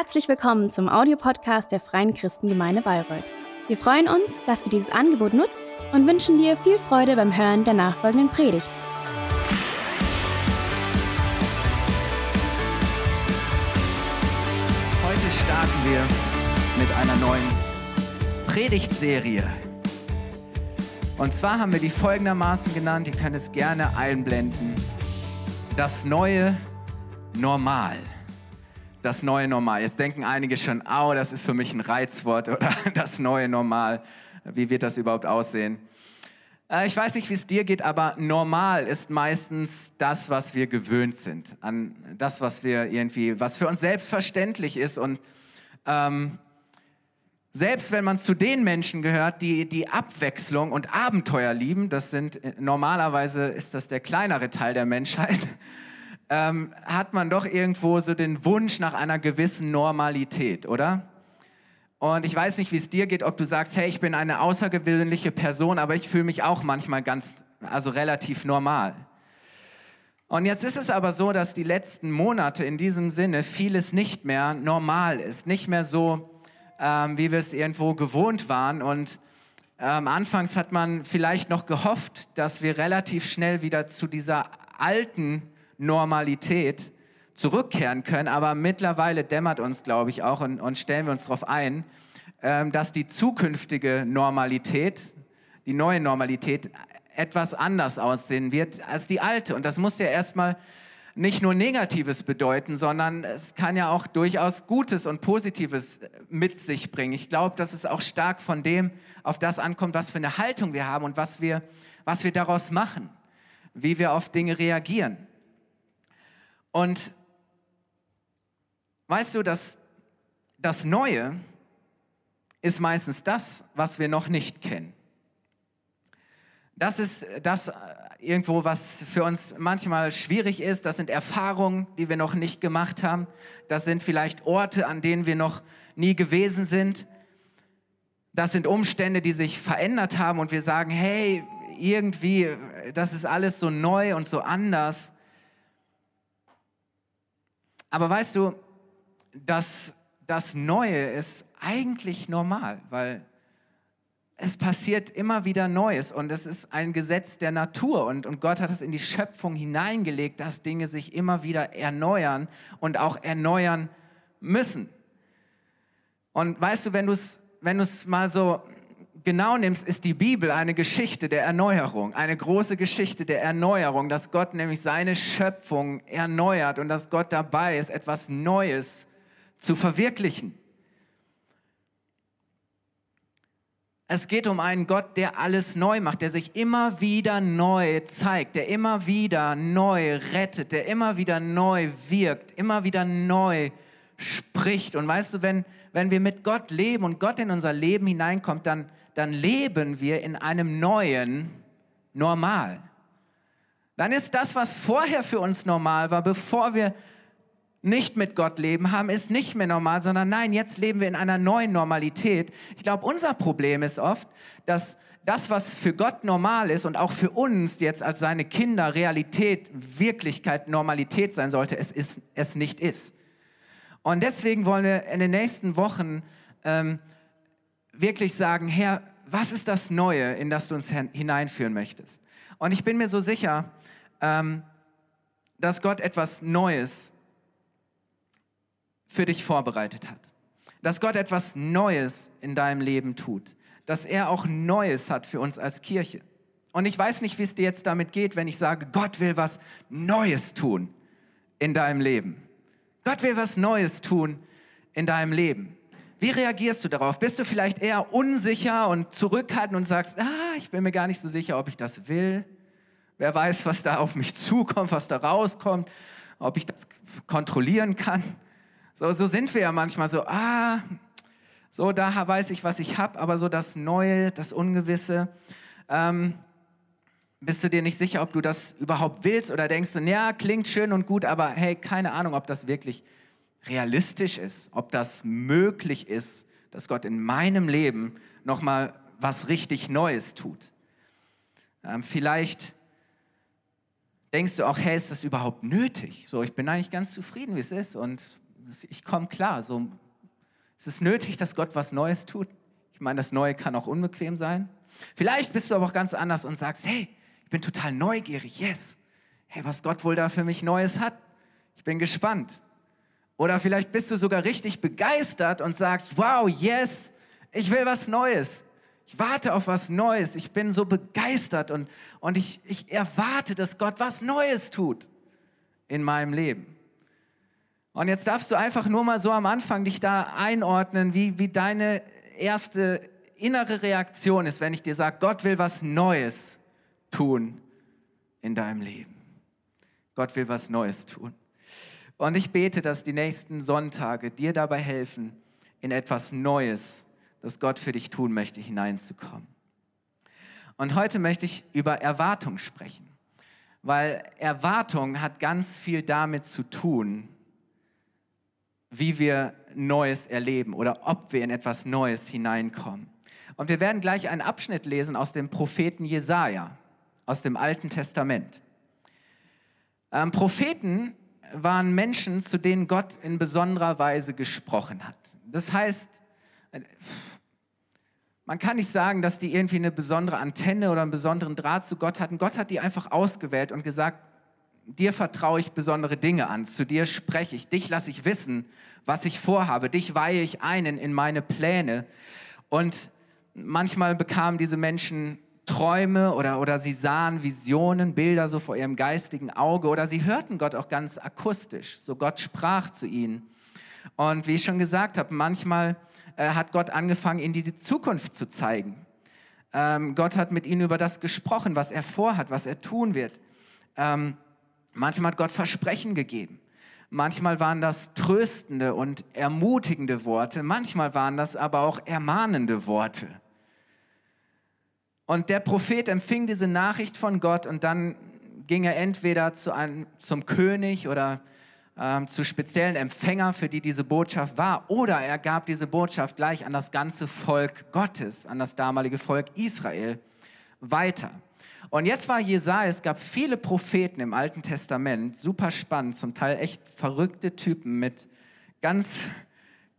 Herzlich willkommen zum Audiopodcast der Freien Christengemeinde Bayreuth. Wir freuen uns, dass du dieses Angebot nutzt und wünschen dir viel Freude beim Hören der nachfolgenden Predigt. Heute starten wir mit einer neuen Predigtserie. Und zwar haben wir die folgendermaßen genannt, ihr könnt es gerne einblenden. Das neue Normal. Das neue Normal. Jetzt denken einige schon, oh, das ist für mich ein Reizwort oder das neue Normal. Wie wird das überhaupt aussehen? Äh, ich weiß nicht, wie es dir geht, aber normal ist meistens das, was wir gewöhnt sind, an das, was wir irgendwie, was für uns selbstverständlich ist und ähm, selbst wenn man zu den Menschen gehört, die die Abwechslung und Abenteuer lieben, das sind äh, normalerweise ist das der kleinere Teil der Menschheit, ähm, hat man doch irgendwo so den Wunsch nach einer gewissen Normalität, oder? Und ich weiß nicht, wie es dir geht, ob du sagst, hey, ich bin eine außergewöhnliche Person, aber ich fühle mich auch manchmal ganz, also relativ normal. Und jetzt ist es aber so, dass die letzten Monate in diesem Sinne vieles nicht mehr normal ist, nicht mehr so ähm, wie wir es irgendwo gewohnt waren. Und ähm, anfangs hat man vielleicht noch gehofft, dass wir relativ schnell wieder zu dieser alten Normalität zurückkehren können. Aber mittlerweile dämmert uns, glaube ich, auch und, und stellen wir uns darauf ein, ähm, dass die zukünftige Normalität, die neue Normalität, etwas anders aussehen wird als die alte. Und das muss ja erstmal nicht nur Negatives bedeuten, sondern es kann ja auch durchaus Gutes und Positives mit sich bringen. Ich glaube, dass es auch stark von dem auf das ankommt, was für eine Haltung wir haben und was wir, was wir daraus machen, wie wir auf Dinge reagieren. Und weißt du, dass das Neue ist meistens das, was wir noch nicht kennen. Das ist das irgendwo, was für uns manchmal schwierig ist. Das sind Erfahrungen, die wir noch nicht gemacht haben. Das sind vielleicht Orte, an denen wir noch nie gewesen sind. Das sind Umstände, die sich verändert haben und wir sagen, hey, irgendwie, das ist alles so neu und so anders. Aber weißt du, dass das Neue ist eigentlich normal, weil es passiert immer wieder Neues und es ist ein Gesetz der Natur und, und Gott hat es in die Schöpfung hineingelegt, dass Dinge sich immer wieder erneuern und auch erneuern müssen. Und weißt du, wenn du es wenn mal so genau nimmst, ist die Bibel eine Geschichte der Erneuerung, eine große Geschichte der Erneuerung, dass Gott nämlich seine Schöpfung erneuert und dass Gott dabei ist, etwas Neues zu verwirklichen. Es geht um einen Gott, der alles neu macht, der sich immer wieder neu zeigt, der immer wieder neu rettet, der immer wieder neu wirkt, immer wieder neu spricht. Und weißt du, wenn, wenn wir mit Gott leben und Gott in unser Leben hineinkommt, dann, dann leben wir in einem neuen Normal. Dann ist das, was vorher für uns normal war, bevor wir nicht mit Gott leben haben, ist nicht mehr normal, sondern nein, jetzt leben wir in einer neuen Normalität. Ich glaube, unser Problem ist oft, dass das, was für Gott normal ist und auch für uns jetzt als seine Kinder Realität, Wirklichkeit, Normalität sein sollte, es, ist, es nicht ist. Und deswegen wollen wir in den nächsten Wochen ähm, wirklich sagen, Herr, was ist das Neue, in das du uns hineinführen möchtest? Und ich bin mir so sicher, ähm, dass Gott etwas Neues für dich vorbereitet hat. Dass Gott etwas Neues in deinem Leben tut. Dass er auch Neues hat für uns als Kirche. Und ich weiß nicht, wie es dir jetzt damit geht, wenn ich sage, Gott will was Neues tun in deinem Leben. Gott will was Neues tun in deinem Leben. Wie reagierst du darauf? Bist du vielleicht eher unsicher und zurückhaltend und sagst, ah, ich bin mir gar nicht so sicher, ob ich das will? Wer weiß, was da auf mich zukommt, was da rauskommt, ob ich das kontrollieren kann? So, so sind wir ja manchmal so, ah, so da weiß ich, was ich habe, aber so das Neue, das Ungewisse. Ähm, bist du dir nicht sicher, ob du das überhaupt willst oder denkst du, ja, klingt schön und gut, aber hey, keine Ahnung, ob das wirklich realistisch ist, ob das möglich ist, dass Gott in meinem Leben nochmal was richtig Neues tut. Ähm, vielleicht denkst du auch, hey, ist das überhaupt nötig? So, ich bin eigentlich ganz zufrieden, wie es ist und ich komme klar. So, es ist nötig, dass Gott was Neues tut. Ich meine, das Neue kann auch unbequem sein. Vielleicht bist du aber auch ganz anders und sagst, hey, ich bin total neugierig, yes. Hey, was Gott wohl da für mich Neues hat. Ich bin gespannt. Oder vielleicht bist du sogar richtig begeistert und sagst, wow, yes, ich will was Neues. Ich warte auf was Neues. Ich bin so begeistert und, und ich, ich erwarte, dass Gott was Neues tut in meinem Leben. Und jetzt darfst du einfach nur mal so am Anfang dich da einordnen, wie, wie deine erste innere Reaktion ist, wenn ich dir sage, Gott will was Neues tun in deinem Leben. Gott will was Neues tun. Und ich bete, dass die nächsten Sonntage dir dabei helfen, in etwas Neues, das Gott für dich tun möchte, hineinzukommen. Und heute möchte ich über Erwartung sprechen, weil Erwartung hat ganz viel damit zu tun, wie wir Neues erleben oder ob wir in etwas Neues hineinkommen. Und wir werden gleich einen Abschnitt lesen aus dem Propheten Jesaja, aus dem Alten Testament. Ähm, Propheten waren Menschen, zu denen Gott in besonderer Weise gesprochen hat. Das heißt, man kann nicht sagen, dass die irgendwie eine besondere Antenne oder einen besonderen Draht zu Gott hatten. Gott hat die einfach ausgewählt und gesagt, dir vertraue ich besondere Dinge an, zu dir spreche ich, dich lasse ich wissen, was ich vorhabe, dich weihe ich ein in meine Pläne. Und manchmal bekamen diese Menschen Träume oder, oder sie sahen Visionen, Bilder so vor ihrem geistigen Auge oder sie hörten Gott auch ganz akustisch, so Gott sprach zu ihnen. Und wie ich schon gesagt habe, manchmal äh, hat Gott angefangen, ihnen die Zukunft zu zeigen. Ähm, Gott hat mit ihnen über das gesprochen, was er vorhat, was er tun wird. Ähm, manchmal hat Gott Versprechen gegeben. Manchmal waren das tröstende und ermutigende Worte, manchmal waren das aber auch ermahnende Worte. Und der Prophet empfing diese Nachricht von Gott und dann ging er entweder zu einem, zum König oder ähm, zu speziellen Empfängern, für die diese Botschaft war, oder er gab diese Botschaft gleich an das ganze Volk Gottes, an das damalige Volk Israel weiter. Und jetzt war Jesaja, es gab viele Propheten im Alten Testament, super spannend, zum Teil echt verrückte Typen mit ganz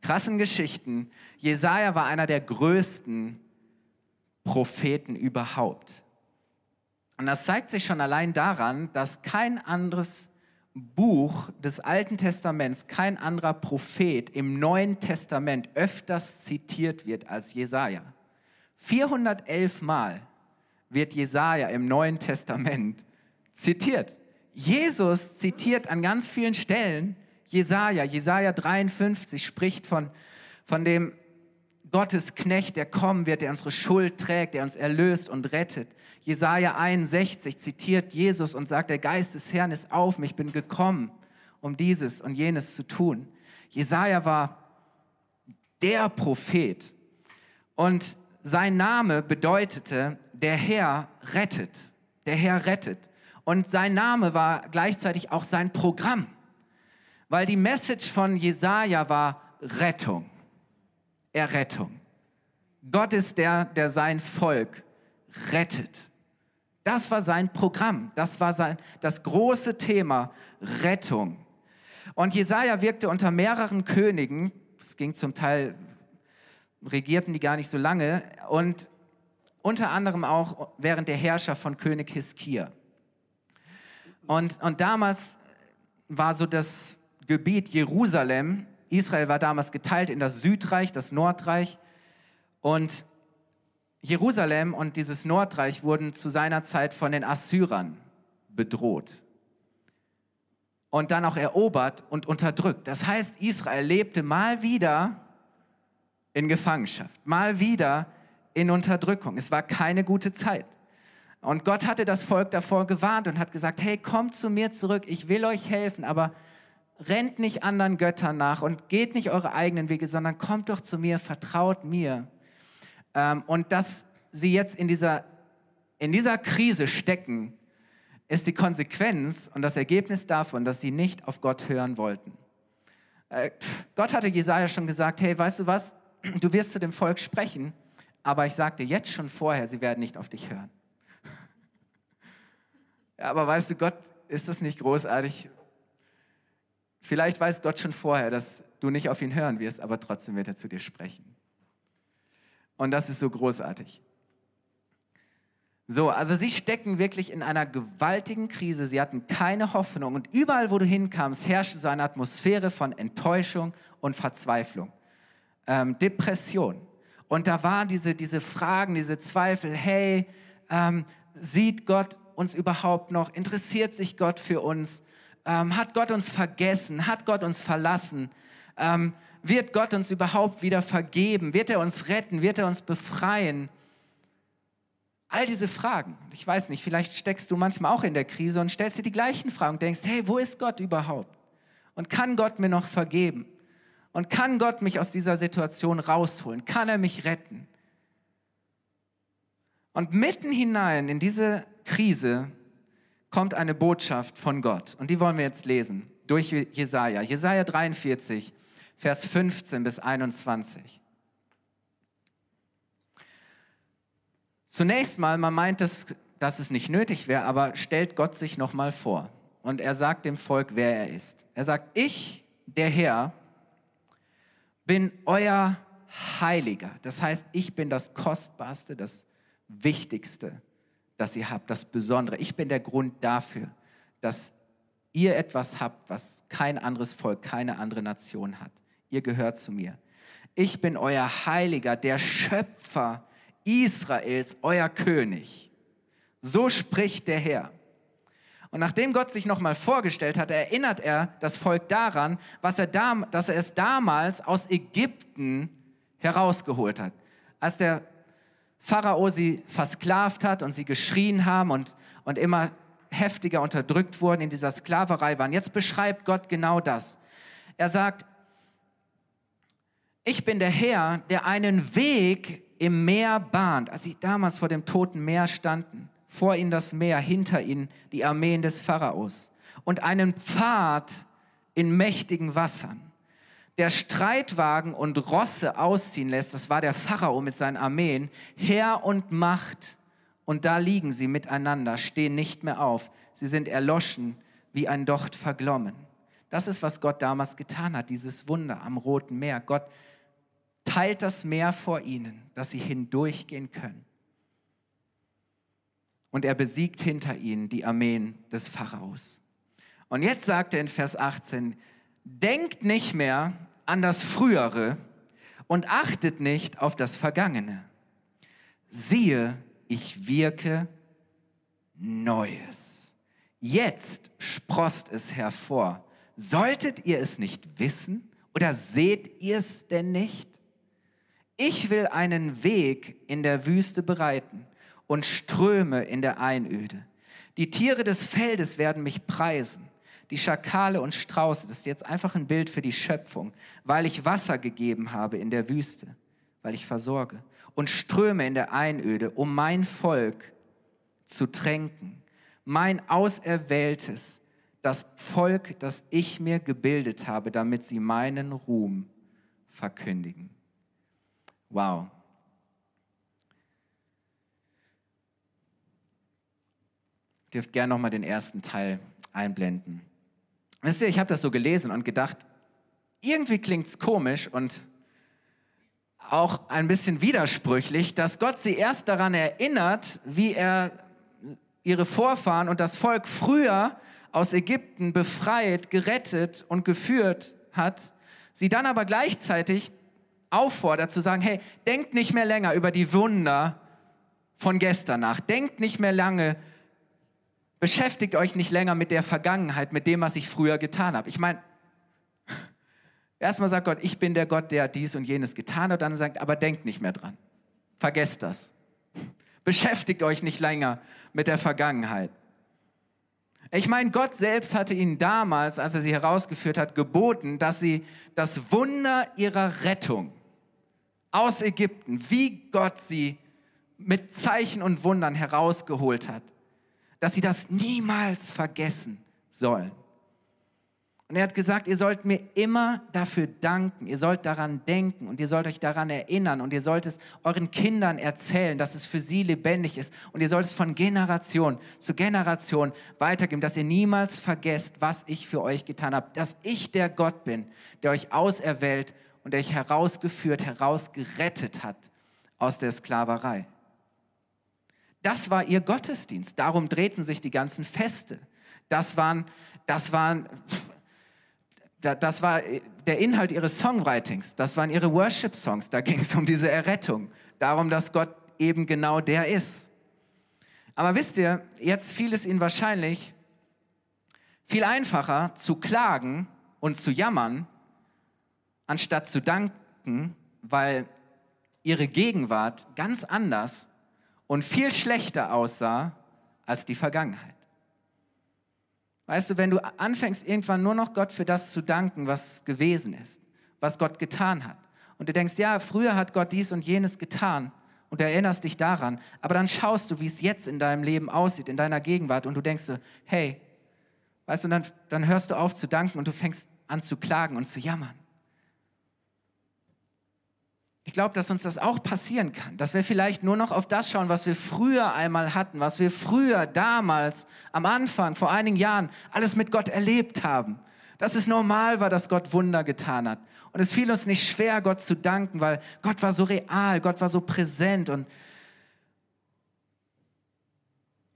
krassen Geschichten. Jesaja war einer der größten Propheten überhaupt. Und das zeigt sich schon allein daran, dass kein anderes Buch des Alten Testaments, kein anderer Prophet im Neuen Testament öfters zitiert wird als Jesaja. 411 Mal wird Jesaja im Neuen Testament zitiert. Jesus zitiert an ganz vielen Stellen Jesaja. Jesaja 53 spricht von, von dem Gottes Knecht, der kommen wird, der unsere Schuld trägt, der uns erlöst und rettet. Jesaja 61 zitiert Jesus und sagt, der Geist des Herrn ist auf mich, ich bin gekommen, um dieses und jenes zu tun. Jesaja war der Prophet und sein Name bedeutete, der Herr rettet. Der Herr rettet. Und sein Name war gleichzeitig auch sein Programm, weil die Message von Jesaja war Rettung. Errettung. Gott ist der, der sein Volk rettet. Das war sein Programm. Das war sein, das große Thema Rettung. Und Jesaja wirkte unter mehreren Königen. Es ging zum Teil, regierten die gar nicht so lange. Und unter anderem auch während der Herrschaft von König Hiskia. Und, und damals war so das Gebiet Jerusalem Israel war damals geteilt in das Südreich, das Nordreich. Und Jerusalem und dieses Nordreich wurden zu seiner Zeit von den Assyrern bedroht und dann auch erobert und unterdrückt. Das heißt, Israel lebte mal wieder in Gefangenschaft, mal wieder in Unterdrückung. Es war keine gute Zeit. Und Gott hatte das Volk davor gewarnt und hat gesagt, hey, kommt zu mir zurück, ich will euch helfen, aber rennt nicht anderen Göttern nach und geht nicht eure eigenen Wege, sondern kommt doch zu mir, vertraut mir. Ähm, und dass sie jetzt in dieser, in dieser Krise stecken, ist die Konsequenz und das Ergebnis davon, dass sie nicht auf Gott hören wollten. Äh, Gott hatte Jesaja schon gesagt: Hey, weißt du was? Du wirst zu dem Volk sprechen, aber ich sagte jetzt schon vorher, sie werden nicht auf dich hören. Ja, aber weißt du, Gott ist das nicht großartig? Vielleicht weiß Gott schon vorher, dass du nicht auf ihn hören wirst, aber trotzdem wird er zu dir sprechen. Und das ist so großartig. So, also sie stecken wirklich in einer gewaltigen Krise. Sie hatten keine Hoffnung und überall, wo du hinkamst, herrschte so eine Atmosphäre von Enttäuschung und Verzweiflung, ähm, Depression. Und da waren diese, diese Fragen, diese Zweifel, hey, ähm, sieht Gott uns überhaupt noch? Interessiert sich Gott für uns? Ähm, hat Gott uns vergessen? Hat Gott uns verlassen? Ähm, wird Gott uns überhaupt wieder vergeben? Wird er uns retten? Wird er uns befreien? All diese Fragen. Ich weiß nicht, vielleicht steckst du manchmal auch in der Krise und stellst dir die gleichen Fragen und denkst, hey, wo ist Gott überhaupt? Und kann Gott mir noch vergeben? Und kann Gott mich aus dieser Situation rausholen? Kann er mich retten? Und mitten hinein in diese Krise kommt eine Botschaft von Gott. Und die wollen wir jetzt lesen durch Jesaja. Jesaja 43, Vers 15 bis 21. Zunächst mal, man meint, dass, dass es nicht nötig wäre, aber stellt Gott sich nochmal vor. Und er sagt dem Volk, wer er ist. Er sagt, ich, der Herr, bin euer Heiliger. Das heißt, ich bin das Kostbarste, das Wichtigste, das ihr habt, das Besondere. Ich bin der Grund dafür, dass ihr etwas habt, was kein anderes Volk, keine andere Nation hat. Ihr gehört zu mir. Ich bin euer Heiliger, der Schöpfer Israels, euer König. So spricht der Herr. Und nachdem Gott sich nochmal vorgestellt hat, erinnert er das Volk daran, was er da, dass er es damals aus Ägypten herausgeholt hat. Als der Pharao sie versklavt hat und sie geschrien haben und, und immer heftiger unterdrückt wurden, in dieser Sklaverei waren. Jetzt beschreibt Gott genau das. Er sagt, ich bin der Herr, der einen Weg im Meer bahnt, als sie damals vor dem toten Meer standen, vor ihnen das Meer, hinter ihnen die Armeen des Pharaos und einen Pfad in mächtigen Wassern, der Streitwagen und Rosse ausziehen lässt, das war der Pharao mit seinen Armeen, Herr und Macht, und da liegen sie miteinander, stehen nicht mehr auf, sie sind erloschen wie ein Docht verglommen. Das ist, was Gott damals getan hat, dieses Wunder am Roten Meer. Gott teilt das Meer vor ihnen, dass sie hindurchgehen können. Und er besiegt hinter ihnen die Armeen des Pharaos. Und jetzt sagt er in Vers 18, denkt nicht mehr an das Frühere und achtet nicht auf das Vergangene. Siehe, ich wirke Neues. Jetzt sprost es hervor. Solltet ihr es nicht wissen oder seht ihr es denn nicht? Ich will einen Weg in der Wüste bereiten und Ströme in der Einöde. Die Tiere des Feldes werden mich preisen. Die Schakale und Strauße, das ist jetzt einfach ein Bild für die Schöpfung, weil ich Wasser gegeben habe in der Wüste, weil ich versorge. Und Ströme in der Einöde, um mein Volk zu tränken. Mein Auserwähltes, das Volk, das ich mir gebildet habe, damit sie meinen Ruhm verkündigen. Wow. Ihr dürft gerne nochmal den ersten Teil einblenden. Wisst ihr, ich habe das so gelesen und gedacht, irgendwie klingt es komisch und auch ein bisschen widersprüchlich, dass Gott sie erst daran erinnert, wie er ihre Vorfahren und das Volk früher aus Ägypten befreit, gerettet und geführt hat, sie dann aber gleichzeitig auffordert zu sagen, hey, denkt nicht mehr länger über die Wunder von gestern nach. Denkt nicht mehr lange, beschäftigt euch nicht länger mit der Vergangenheit, mit dem, was ich früher getan habe. Ich meine, erstmal sagt Gott, ich bin der Gott, der dies und jenes getan hat, dann sagt, aber denkt nicht mehr dran. Vergesst das. Beschäftigt euch nicht länger mit der Vergangenheit. Ich meine, Gott selbst hatte ihnen damals, als er sie herausgeführt hat, geboten, dass sie das Wunder ihrer Rettung, aus Ägypten, wie Gott sie mit Zeichen und Wundern herausgeholt hat, dass sie das niemals vergessen sollen. Und er hat gesagt, ihr sollt mir immer dafür danken, ihr sollt daran denken und ihr sollt euch daran erinnern und ihr sollt es euren Kindern erzählen, dass es für sie lebendig ist und ihr sollt es von Generation zu Generation weitergeben, dass ihr niemals vergesst, was ich für euch getan habe, dass ich der Gott bin, der euch auserwählt und der euch herausgeführt, herausgerettet hat aus der Sklaverei. Das war ihr Gottesdienst, darum drehten sich die ganzen Feste. Das waren, das waren das war der Inhalt ihres Songwritings, das waren ihre Worship-Songs, da ging es um diese Errettung, darum, dass Gott eben genau der ist. Aber wisst ihr, jetzt fiel es ihnen wahrscheinlich viel einfacher zu klagen und zu jammern, anstatt zu danken, weil ihre Gegenwart ganz anders und viel schlechter aussah als die Vergangenheit. Weißt du, wenn du anfängst, irgendwann nur noch Gott für das zu danken, was gewesen ist, was Gott getan hat, und du denkst, ja, früher hat Gott dies und jenes getan, und du erinnerst dich daran, aber dann schaust du, wie es jetzt in deinem Leben aussieht, in deiner Gegenwart, und du denkst so, hey, weißt du, dann, dann hörst du auf zu danken und du fängst an zu klagen und zu jammern. Ich glaube, dass uns das auch passieren kann, dass wir vielleicht nur noch auf das schauen, was wir früher einmal hatten, was wir früher, damals, am Anfang, vor einigen Jahren alles mit Gott erlebt haben. Dass es normal war, dass Gott Wunder getan hat. Und es fiel uns nicht schwer, Gott zu danken, weil Gott war so real, Gott war so präsent und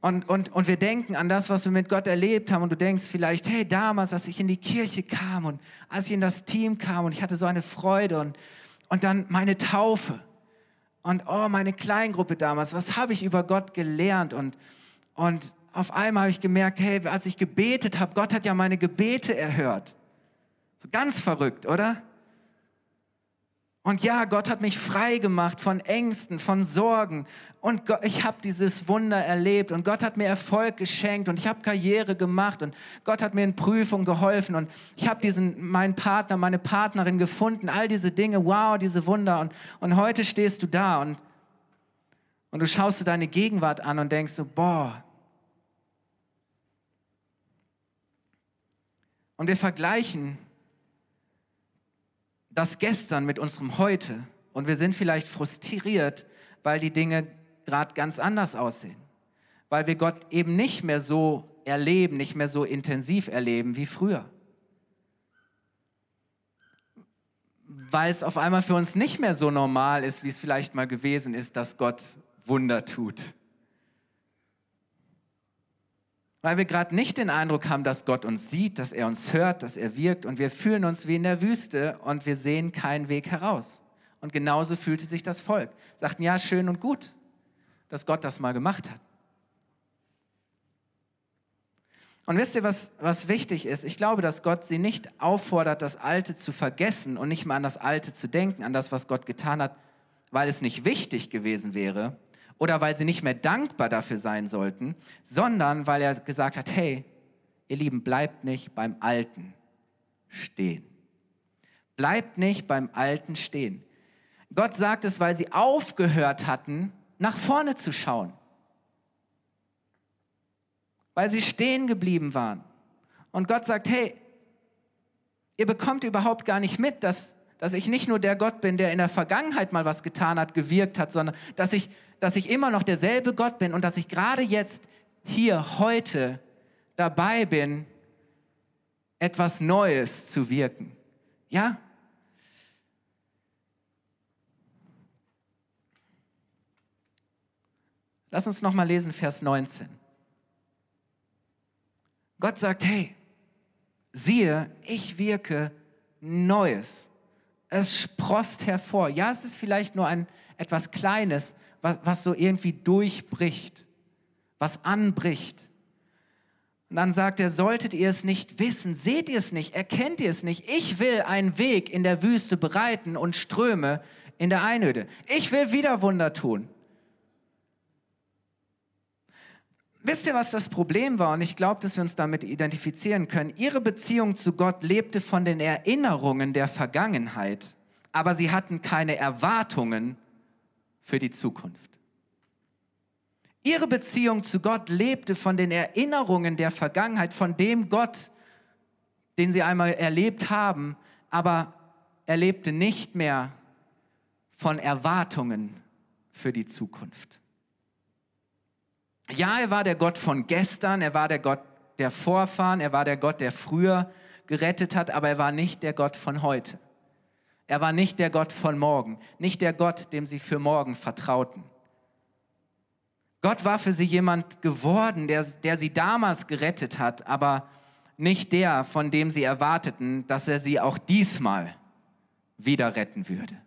und, und, und wir denken an das, was wir mit Gott erlebt haben. Und du denkst vielleicht, hey, damals, als ich in die Kirche kam und als ich in das Team kam und ich hatte so eine Freude und, und dann meine Taufe. Und oh, meine Kleingruppe damals, was habe ich über Gott gelernt? Und, und auf einmal habe ich gemerkt, hey, als ich gebetet habe, Gott hat ja meine Gebete erhört. So ganz verrückt, oder? Und ja, Gott hat mich frei gemacht von Ängsten, von Sorgen. Und ich habe dieses Wunder erlebt. Und Gott hat mir Erfolg geschenkt. Und ich habe Karriere gemacht. Und Gott hat mir in Prüfungen geholfen. Und ich habe diesen meinen Partner, meine Partnerin gefunden. All diese Dinge, wow, diese Wunder. Und, und heute stehst du da und, und du schaust du deine Gegenwart an und denkst so, boah. Und wir vergleichen das Gestern mit unserem Heute. Und wir sind vielleicht frustriert, weil die Dinge gerade ganz anders aussehen, weil wir Gott eben nicht mehr so erleben, nicht mehr so intensiv erleben wie früher. Weil es auf einmal für uns nicht mehr so normal ist, wie es vielleicht mal gewesen ist, dass Gott Wunder tut weil wir gerade nicht den Eindruck haben, dass Gott uns sieht, dass er uns hört, dass er wirkt und wir fühlen uns wie in der Wüste und wir sehen keinen Weg heraus. Und genauso fühlte sich das Volk. Sagten, ja, schön und gut, dass Gott das mal gemacht hat. Und wisst ihr, was, was wichtig ist? Ich glaube, dass Gott sie nicht auffordert, das Alte zu vergessen und nicht mal an das Alte zu denken, an das, was Gott getan hat, weil es nicht wichtig gewesen wäre, oder weil sie nicht mehr dankbar dafür sein sollten, sondern weil er gesagt hat, hey, ihr Lieben, bleibt nicht beim Alten stehen. Bleibt nicht beim Alten stehen. Gott sagt es, weil sie aufgehört hatten, nach vorne zu schauen. Weil sie stehen geblieben waren. Und Gott sagt, hey, ihr bekommt überhaupt gar nicht mit, dass, dass ich nicht nur der Gott bin, der in der Vergangenheit mal was getan hat, gewirkt hat, sondern dass ich dass ich immer noch derselbe Gott bin und dass ich gerade jetzt hier heute dabei bin, etwas Neues zu wirken. Ja? Lass uns noch mal lesen Vers 19. Gott sagt, hey, siehe, ich wirke Neues. Es sprost hervor. Ja, es ist vielleicht nur ein etwas Kleines, was, was so irgendwie durchbricht, was anbricht. Und dann sagt er, solltet ihr es nicht wissen, seht ihr es nicht, erkennt ihr es nicht, ich will einen Weg in der Wüste bereiten und Ströme in der Einöde. Ich will wieder Wunder tun. Wisst ihr, was das Problem war? Und ich glaube, dass wir uns damit identifizieren können. Ihre Beziehung zu Gott lebte von den Erinnerungen der Vergangenheit, aber sie hatten keine Erwartungen für die Zukunft. Ihre Beziehung zu Gott lebte von den Erinnerungen der Vergangenheit, von dem Gott, den sie einmal erlebt haben, aber er lebte nicht mehr von Erwartungen für die Zukunft. Ja, er war der Gott von gestern, er war der Gott der Vorfahren, er war der Gott, der früher gerettet hat, aber er war nicht der Gott von heute. Er war nicht der Gott von morgen, nicht der Gott, dem sie für morgen vertrauten. Gott war für sie jemand geworden, der, der sie damals gerettet hat, aber nicht der, von dem sie erwarteten, dass er sie auch diesmal wieder retten würde.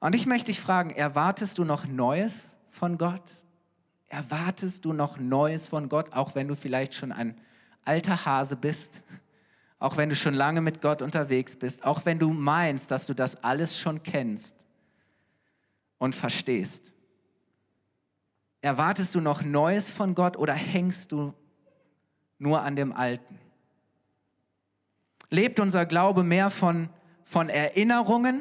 Und ich möchte dich fragen, erwartest du noch Neues von Gott? Erwartest du noch Neues von Gott, auch wenn du vielleicht schon ein alter Hase bist? Auch wenn du schon lange mit Gott unterwegs bist? Auch wenn du meinst, dass du das alles schon kennst und verstehst? Erwartest du noch Neues von Gott oder hängst du nur an dem Alten? Lebt unser Glaube mehr von, von Erinnerungen,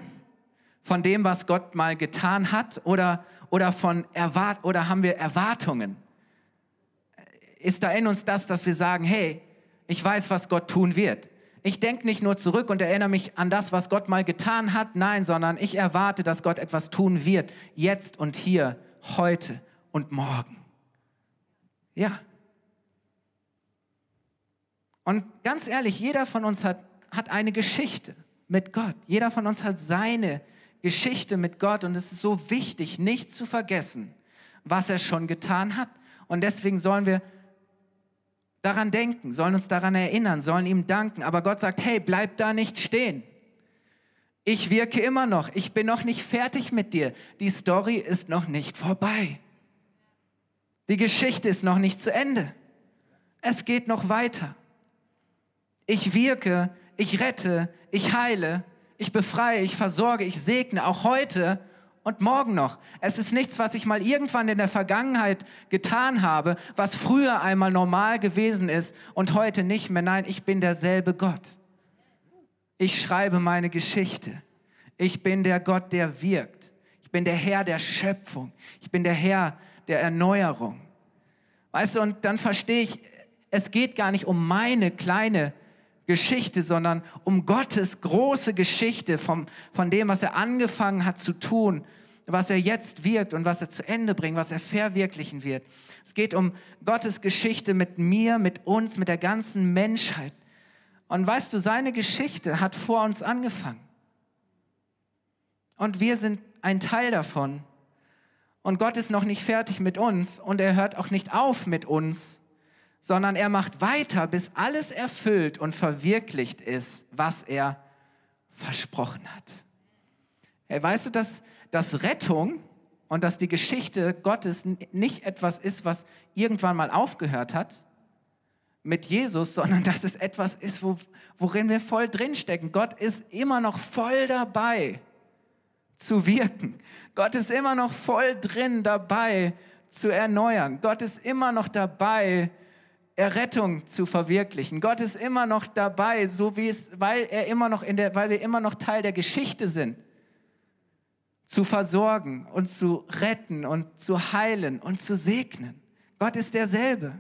von dem, was Gott mal getan hat, oder, oder, von Erwart oder haben wir Erwartungen? Ist da in uns das, dass wir sagen, hey, ich weiß, was Gott tun wird. Ich denke nicht nur zurück und erinnere mich an das, was Gott mal getan hat, nein, sondern ich erwarte, dass Gott etwas tun wird, jetzt und hier, heute und morgen. Ja. Und ganz ehrlich, jeder von uns hat, hat eine Geschichte mit Gott. Jeder von uns hat seine Geschichte mit Gott. Und es ist so wichtig, nicht zu vergessen, was er schon getan hat. Und deswegen sollen wir daran denken, sollen uns daran erinnern, sollen ihm danken. Aber Gott sagt, hey, bleib da nicht stehen. Ich wirke immer noch. Ich bin noch nicht fertig mit dir. Die Story ist noch nicht vorbei. Die Geschichte ist noch nicht zu Ende. Es geht noch weiter. Ich wirke, ich rette, ich heile, ich befreie, ich versorge, ich segne, auch heute und morgen noch. Es ist nichts, was ich mal irgendwann in der Vergangenheit getan habe, was früher einmal normal gewesen ist und heute nicht mehr. Nein, ich bin derselbe Gott. Ich schreibe meine Geschichte. Ich bin der Gott, der wirkt. Ich bin der Herr der Schöpfung. Ich bin der Herr, der Erneuerung. Weißt du, und dann verstehe ich, es geht gar nicht um meine kleine Geschichte, sondern um Gottes große Geschichte vom, von dem, was er angefangen hat zu tun, was er jetzt wirkt und was er zu Ende bringt, was er verwirklichen wird. Es geht um Gottes Geschichte mit mir, mit uns, mit der ganzen Menschheit. Und weißt du, seine Geschichte hat vor uns angefangen. Und wir sind ein Teil davon. Und Gott ist noch nicht fertig mit uns und er hört auch nicht auf mit uns, sondern er macht weiter, bis alles erfüllt und verwirklicht ist, was er versprochen hat. Hey, weißt du, dass, dass Rettung und dass die Geschichte Gottes nicht etwas ist, was irgendwann mal aufgehört hat mit Jesus, sondern dass es etwas ist, wo, worin wir voll drinstecken. Gott ist immer noch voll dabei zu wirken. Gott ist immer noch voll drin dabei zu erneuern. Gott ist immer noch dabei, Errettung zu verwirklichen. Gott ist immer noch dabei, so wie es, weil er immer noch in der, weil wir immer noch Teil der Geschichte sind, zu versorgen und zu retten und zu heilen und zu segnen. Gott ist derselbe.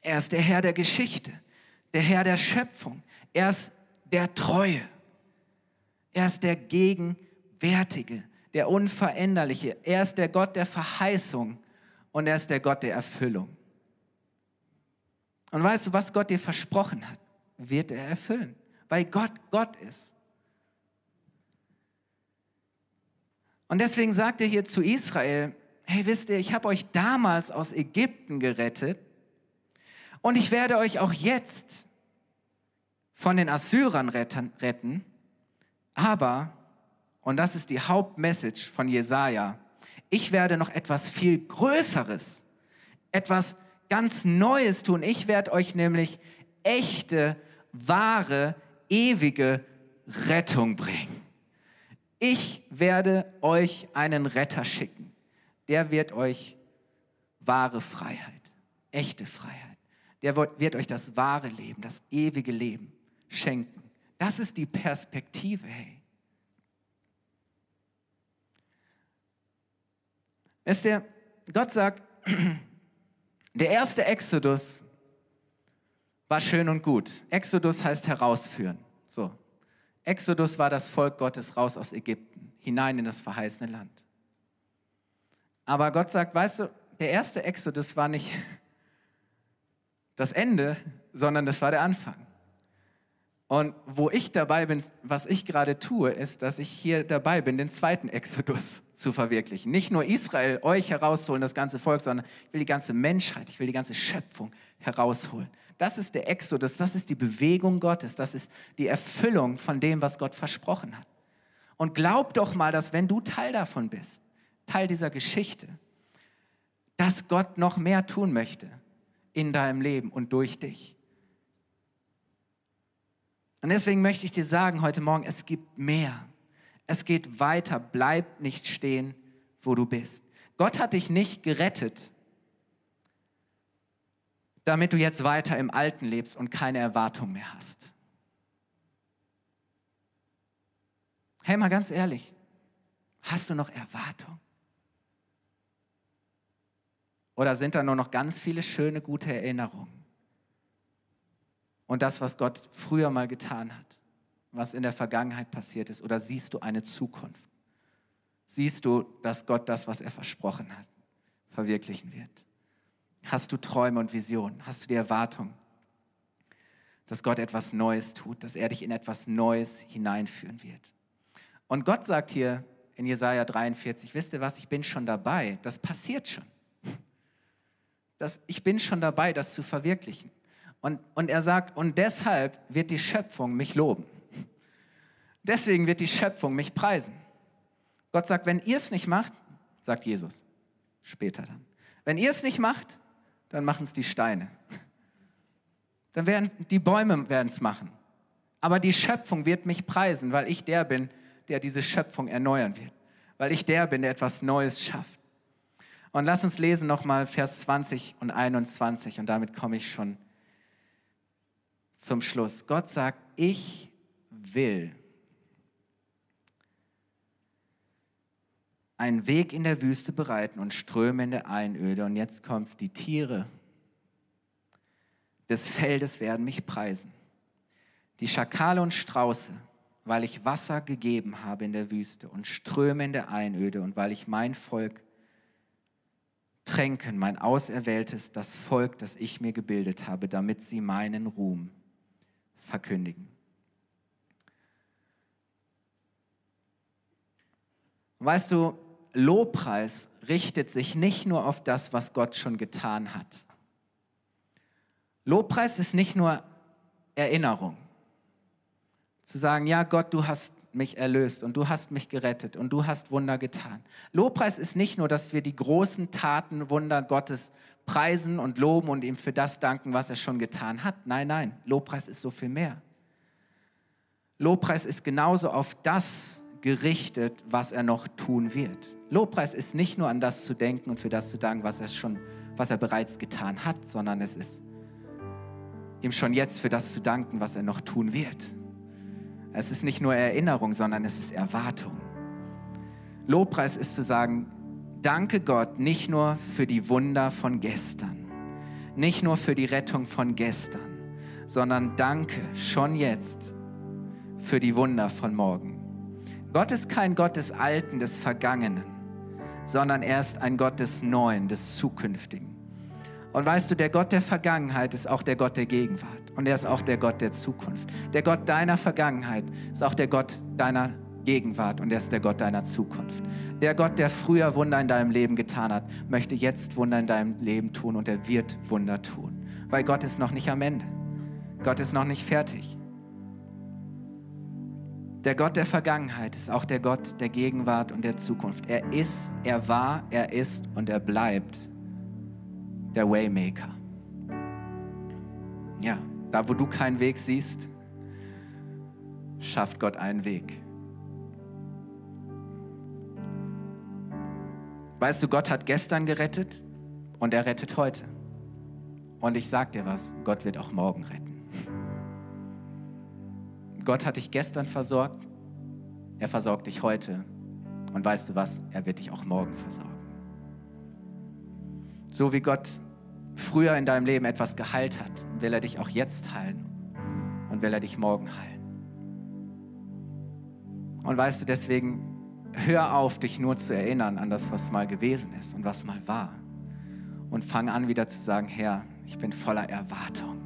Er ist der Herr der Geschichte, der Herr der Schöpfung. Er ist der Treue. Er ist der Gegenwärtige, der Unveränderliche. Er ist der Gott der Verheißung und er ist der Gott der Erfüllung. Und weißt du, was Gott dir versprochen hat, wird er erfüllen, weil Gott Gott ist. Und deswegen sagt er hier zu Israel, hey wisst ihr, ich habe euch damals aus Ägypten gerettet und ich werde euch auch jetzt von den Assyrern retten aber, und das ist die Hauptmessage von Jesaja, ich werde noch etwas viel Größeres, etwas ganz Neues tun. Ich werde euch nämlich echte, wahre, ewige Rettung bringen. Ich werde euch einen Retter schicken. Der wird euch wahre Freiheit, echte Freiheit. Der wird euch das wahre Leben, das ewige Leben schenken. Das ist die Perspektive, hey. Wisst ihr, Gott sagt, Der erste Exodus war schön und gut. Exodus heißt herausführen. So. Exodus war das Volk Gottes raus aus Ägypten, hinein in das verheißene Land. Aber Gott sagt, weißt du, der erste Exodus war nicht das Ende, sondern das war der Anfang. Und wo ich dabei bin, was ich gerade tue, ist, dass ich hier dabei bin, den zweiten Exodus zu verwirklichen. Nicht nur Israel, euch herausholen, das ganze Volk, sondern ich will die ganze Menschheit, ich will die ganze Schöpfung herausholen. Das ist der Exodus, das ist die Bewegung Gottes, das ist die Erfüllung von dem, was Gott versprochen hat. Und glaub doch mal, dass wenn du Teil davon bist, Teil dieser Geschichte, dass Gott noch mehr tun möchte in deinem Leben und durch dich. Und deswegen möchte ich dir sagen heute Morgen, es gibt mehr. Es geht weiter. Bleib nicht stehen, wo du bist. Gott hat dich nicht gerettet, damit du jetzt weiter im Alten lebst und keine Erwartung mehr hast. Hey, mal ganz ehrlich, hast du noch Erwartung? Oder sind da nur noch ganz viele schöne, gute Erinnerungen? Und das, was Gott früher mal getan hat, was in der Vergangenheit passiert ist? Oder siehst du eine Zukunft? Siehst du, dass Gott das, was er versprochen hat, verwirklichen wird? Hast du Träume und Visionen? Hast du die Erwartung, dass Gott etwas Neues tut, dass er dich in etwas Neues hineinführen wird? Und Gott sagt hier in Jesaja 43, wisst ihr was, ich bin schon dabei, das passiert schon. Das, ich bin schon dabei, das zu verwirklichen. Und, und er sagt, und deshalb wird die Schöpfung mich loben. Deswegen wird die Schöpfung mich preisen. Gott sagt, wenn ihr es nicht macht, sagt Jesus später dann, wenn ihr es nicht macht, dann machen es die Steine. Dann werden die Bäume es machen. Aber die Schöpfung wird mich preisen, weil ich der bin, der diese Schöpfung erneuern wird. Weil ich der bin, der etwas Neues schafft. Und lass uns lesen nochmal Vers 20 und 21 und damit komme ich schon zum Schluss. Gott sagt, ich will einen Weg in der Wüste bereiten und Ströme in der Einöde. Und jetzt kommt es, die Tiere des Feldes werden mich preisen. Die Schakale und Strauße, weil ich Wasser gegeben habe in der Wüste und Ströme in der Einöde und weil ich mein Volk tränken, mein Auserwähltes, das Volk, das ich mir gebildet habe, damit sie meinen Ruhm verkündigen. Weißt du, Lobpreis richtet sich nicht nur auf das, was Gott schon getan hat. Lobpreis ist nicht nur Erinnerung. Zu sagen, ja Gott, du hast mich erlöst und du hast mich gerettet und du hast Wunder getan. Lobpreis ist nicht nur, dass wir die großen Taten, Wunder Gottes preisen und loben und ihm für das danken, was er schon getan hat. Nein, nein, Lobpreis ist so viel mehr. Lobpreis ist genauso auf das gerichtet, was er noch tun wird. Lobpreis ist nicht nur an das zu denken und für das zu danken, was er schon, was er bereits getan hat, sondern es ist ihm schon jetzt für das zu danken, was er noch tun wird. Es ist nicht nur Erinnerung, sondern es ist Erwartung. Lobpreis ist zu sagen, danke Gott nicht nur für die Wunder von gestern, nicht nur für die Rettung von gestern, sondern danke schon jetzt für die Wunder von morgen. Gott ist kein Gott des Alten, des Vergangenen, sondern er ist ein Gott des Neuen, des Zukünftigen. Und weißt du, der Gott der Vergangenheit ist auch der Gott der Gegenwart und er ist auch der Gott der Zukunft. Der Gott deiner Vergangenheit ist auch der Gott deiner Gegenwart und er ist der Gott deiner Zukunft. Der Gott, der früher Wunder in deinem Leben getan hat, möchte jetzt Wunder in deinem Leben tun und er wird Wunder tun. Weil Gott ist noch nicht am Ende. Gott ist noch nicht fertig. Der Gott der Vergangenheit ist auch der Gott der Gegenwart und der Zukunft. Er ist, er war, er ist und er bleibt der Waymaker. Ja, da wo du keinen Weg siehst, schafft Gott einen Weg. Weißt du, Gott hat gestern gerettet und er rettet heute. Und ich sag dir was, Gott wird auch morgen retten. Gott hat dich gestern versorgt, er versorgt dich heute. Und weißt du was, er wird dich auch morgen versorgen. So wie Gott früher in deinem Leben etwas geheilt hat, will er dich auch jetzt heilen und will er dich morgen heilen. Und weißt du, deswegen hör auf, dich nur zu erinnern an das, was mal gewesen ist und was mal war. Und fang an wieder zu sagen, Herr, ich bin voller Erwartung.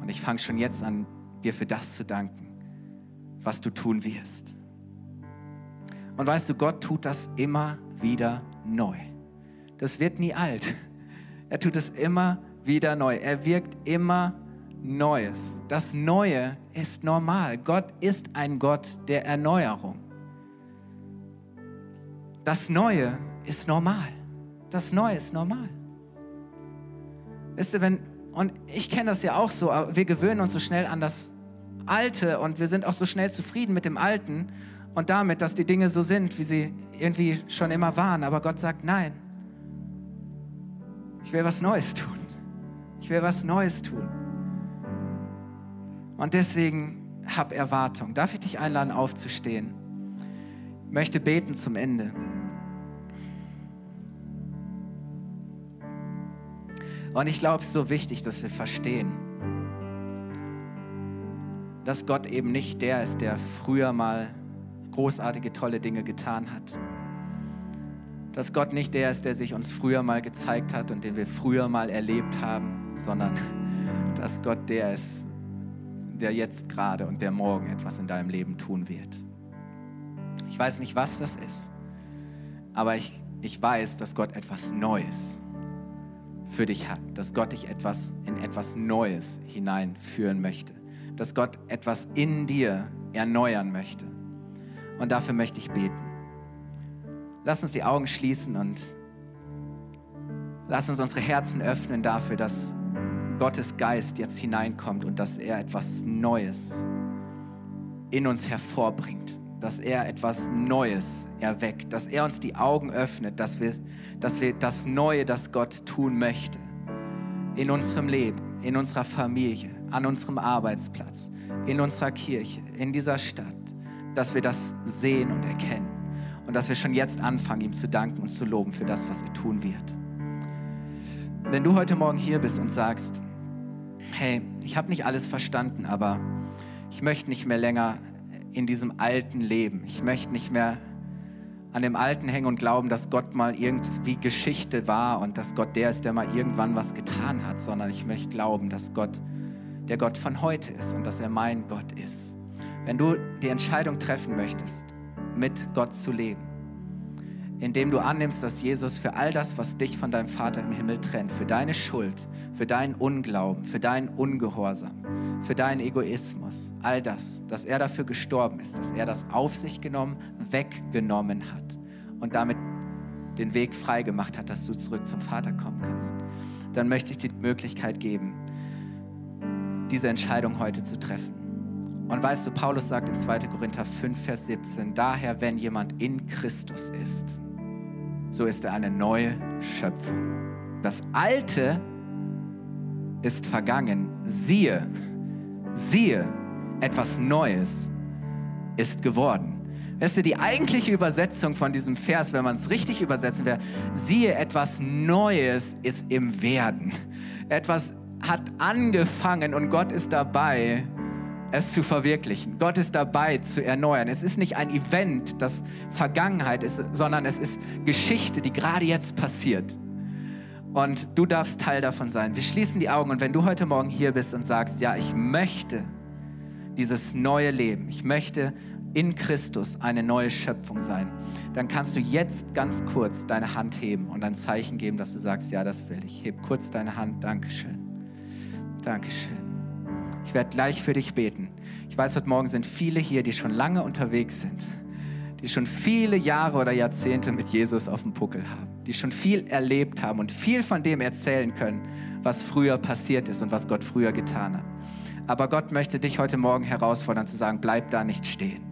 Und ich fange schon jetzt an, dir für das zu danken, was du tun wirst. Und weißt du, Gott tut das immer wieder neu. Das wird nie alt. Er tut es immer wieder neu. Er wirkt immer Neues. Das Neue ist normal. Gott ist ein Gott der Erneuerung. Das Neue ist normal. Das Neue ist normal. Wisst ihr, wenn, und ich kenne das ja auch so, aber wir gewöhnen uns so schnell an das Alte und wir sind auch so schnell zufrieden mit dem Alten und damit, dass die Dinge so sind, wie sie irgendwie schon immer waren. Aber Gott sagt, nein, ich will was Neues tun. Ich will was Neues tun. Und deswegen hab Erwartung. Darf ich dich einladen, aufzustehen? Ich möchte beten zum Ende. Und ich glaube, es ist so wichtig, dass wir verstehen, dass Gott eben nicht der ist, der früher mal großartige, tolle Dinge getan hat. Dass Gott nicht der ist, der sich uns früher mal gezeigt hat und den wir früher mal erlebt haben, sondern dass Gott der ist, der jetzt gerade und der morgen etwas in deinem Leben tun wird. Ich weiß nicht, was das ist, aber ich, ich weiß, dass Gott etwas Neues für dich hat, dass Gott dich etwas in etwas Neues hineinführen möchte, dass Gott etwas in dir erneuern möchte. Und dafür möchte ich beten. Lass uns die Augen schließen und lass uns unsere Herzen öffnen dafür, dass Gottes Geist jetzt hineinkommt und dass er etwas Neues in uns hervorbringt dass er etwas Neues erweckt, dass er uns die Augen öffnet, dass wir, dass wir das Neue, das Gott tun möchte, in unserem Leben, in unserer Familie, an unserem Arbeitsplatz, in unserer Kirche, in dieser Stadt, dass wir das sehen und erkennen und dass wir schon jetzt anfangen, ihm zu danken und zu loben für das, was er tun wird. Wenn du heute Morgen hier bist und sagst, hey, ich habe nicht alles verstanden, aber ich möchte nicht mehr länger in diesem alten Leben. Ich möchte nicht mehr an dem Alten hängen und glauben, dass Gott mal irgendwie Geschichte war und dass Gott der ist, der mal irgendwann was getan hat, sondern ich möchte glauben, dass Gott der Gott von heute ist und dass er mein Gott ist. Wenn du die Entscheidung treffen möchtest, mit Gott zu leben, indem du annimmst, dass Jesus für all das, was dich von deinem Vater im Himmel trennt, für deine Schuld, für deinen Unglauben, für deinen Ungehorsam, für deinen Egoismus, all das, dass er dafür gestorben ist, dass er das auf sich genommen, weggenommen hat und damit den Weg frei gemacht hat, dass du zurück zum Vater kommen kannst, dann möchte ich dir die Möglichkeit geben, diese Entscheidung heute zu treffen. Und weißt du, Paulus sagt in 2. Korinther 5, Vers 17, daher, wenn jemand in Christus ist, so ist er eine neue Schöpfung. Das Alte ist vergangen. Siehe, siehe, etwas Neues ist geworden. Weißt du, die eigentliche Übersetzung von diesem Vers, wenn man es richtig übersetzen wäre, siehe, etwas Neues ist im Werden. Etwas hat angefangen und Gott ist dabei, es zu verwirklichen. Gott ist dabei zu erneuern. Es ist nicht ein Event, das Vergangenheit ist, sondern es ist Geschichte, die gerade jetzt passiert. Und du darfst Teil davon sein. Wir schließen die Augen und wenn du heute Morgen hier bist und sagst, ja, ich möchte dieses neue Leben, ich möchte in Christus eine neue Schöpfung sein, dann kannst du jetzt ganz kurz deine Hand heben und ein Zeichen geben, dass du sagst, ja, das will ich. Heb kurz deine Hand. Dankeschön. Dankeschön. Ich werde gleich für dich beten. Ich weiß, heute Morgen sind viele hier, die schon lange unterwegs sind, die schon viele Jahre oder Jahrzehnte mit Jesus auf dem Puckel haben, die schon viel erlebt haben und viel von dem erzählen können, was früher passiert ist und was Gott früher getan hat. Aber Gott möchte dich heute Morgen herausfordern zu sagen, bleib da nicht stehen.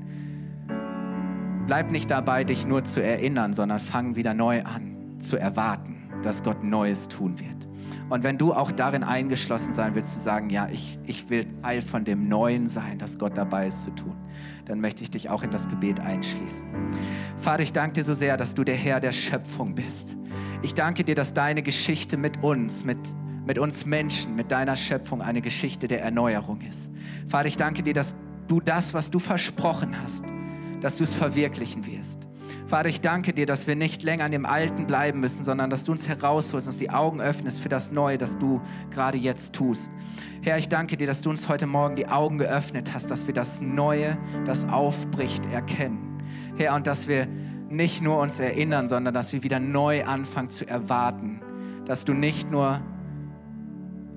Bleib nicht dabei, dich nur zu erinnern, sondern fang wieder neu an zu erwarten, dass Gott Neues tun wird. Und wenn du auch darin eingeschlossen sein willst, zu sagen, ja, ich, ich will Teil von dem Neuen sein, das Gott dabei ist zu tun, dann möchte ich dich auch in das Gebet einschließen. Vater, ich danke dir so sehr, dass du der Herr der Schöpfung bist. Ich danke dir, dass deine Geschichte mit uns, mit, mit uns Menschen, mit deiner Schöpfung eine Geschichte der Erneuerung ist. Vater, ich danke dir, dass du das, was du versprochen hast, dass du es verwirklichen wirst. Vater, ich danke dir, dass wir nicht länger an dem Alten bleiben müssen, sondern dass du uns herausholst, uns die Augen öffnest für das Neue, das du gerade jetzt tust. Herr, ich danke dir, dass du uns heute Morgen die Augen geöffnet hast, dass wir das Neue, das aufbricht, erkennen. Herr, und dass wir nicht nur uns erinnern, sondern dass wir wieder neu anfangen zu erwarten, dass du nicht nur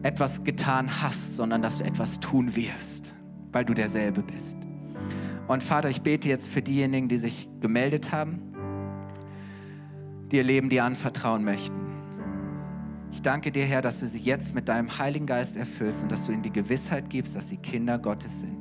etwas getan hast, sondern dass du etwas tun wirst, weil du derselbe bist. Und Vater, ich bete jetzt für diejenigen, die sich gemeldet haben, die ihr Leben dir anvertrauen möchten. Ich danke dir, Herr, dass du sie jetzt mit deinem Heiligen Geist erfüllst und dass du ihnen die Gewissheit gibst, dass sie Kinder Gottes sind,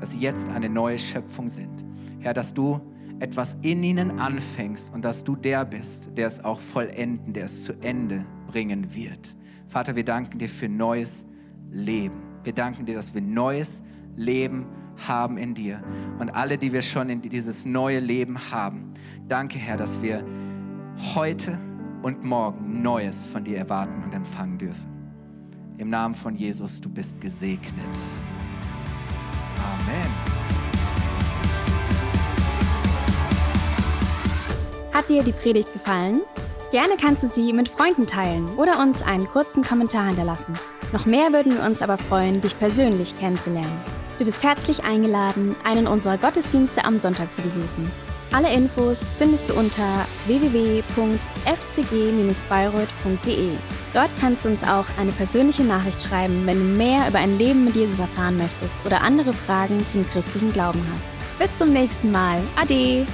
dass sie jetzt eine neue Schöpfung sind. Herr, dass du etwas in ihnen anfängst und dass du der bist, der es auch vollenden, der es zu Ende bringen wird. Vater, wir danken dir für neues Leben. Wir danken dir, dass wir neues Leben haben in dir. Und alle, die wir schon in dieses neue Leben haben, danke, Herr, dass wir heute und morgen Neues von dir erwarten und empfangen dürfen. Im Namen von Jesus, du bist gesegnet. Amen. Hat dir die Predigt gefallen? Gerne kannst du sie mit Freunden teilen oder uns einen kurzen Kommentar hinterlassen. Noch mehr würden wir uns aber freuen, dich persönlich kennenzulernen. Du bist herzlich eingeladen, einen unserer Gottesdienste am Sonntag zu besuchen. Alle Infos findest du unter www.fcg-bayreuth.de. Dort kannst du uns auch eine persönliche Nachricht schreiben, wenn du mehr über ein Leben mit Jesus erfahren möchtest oder andere Fragen zum christlichen Glauben hast. Bis zum nächsten Mal. Ade!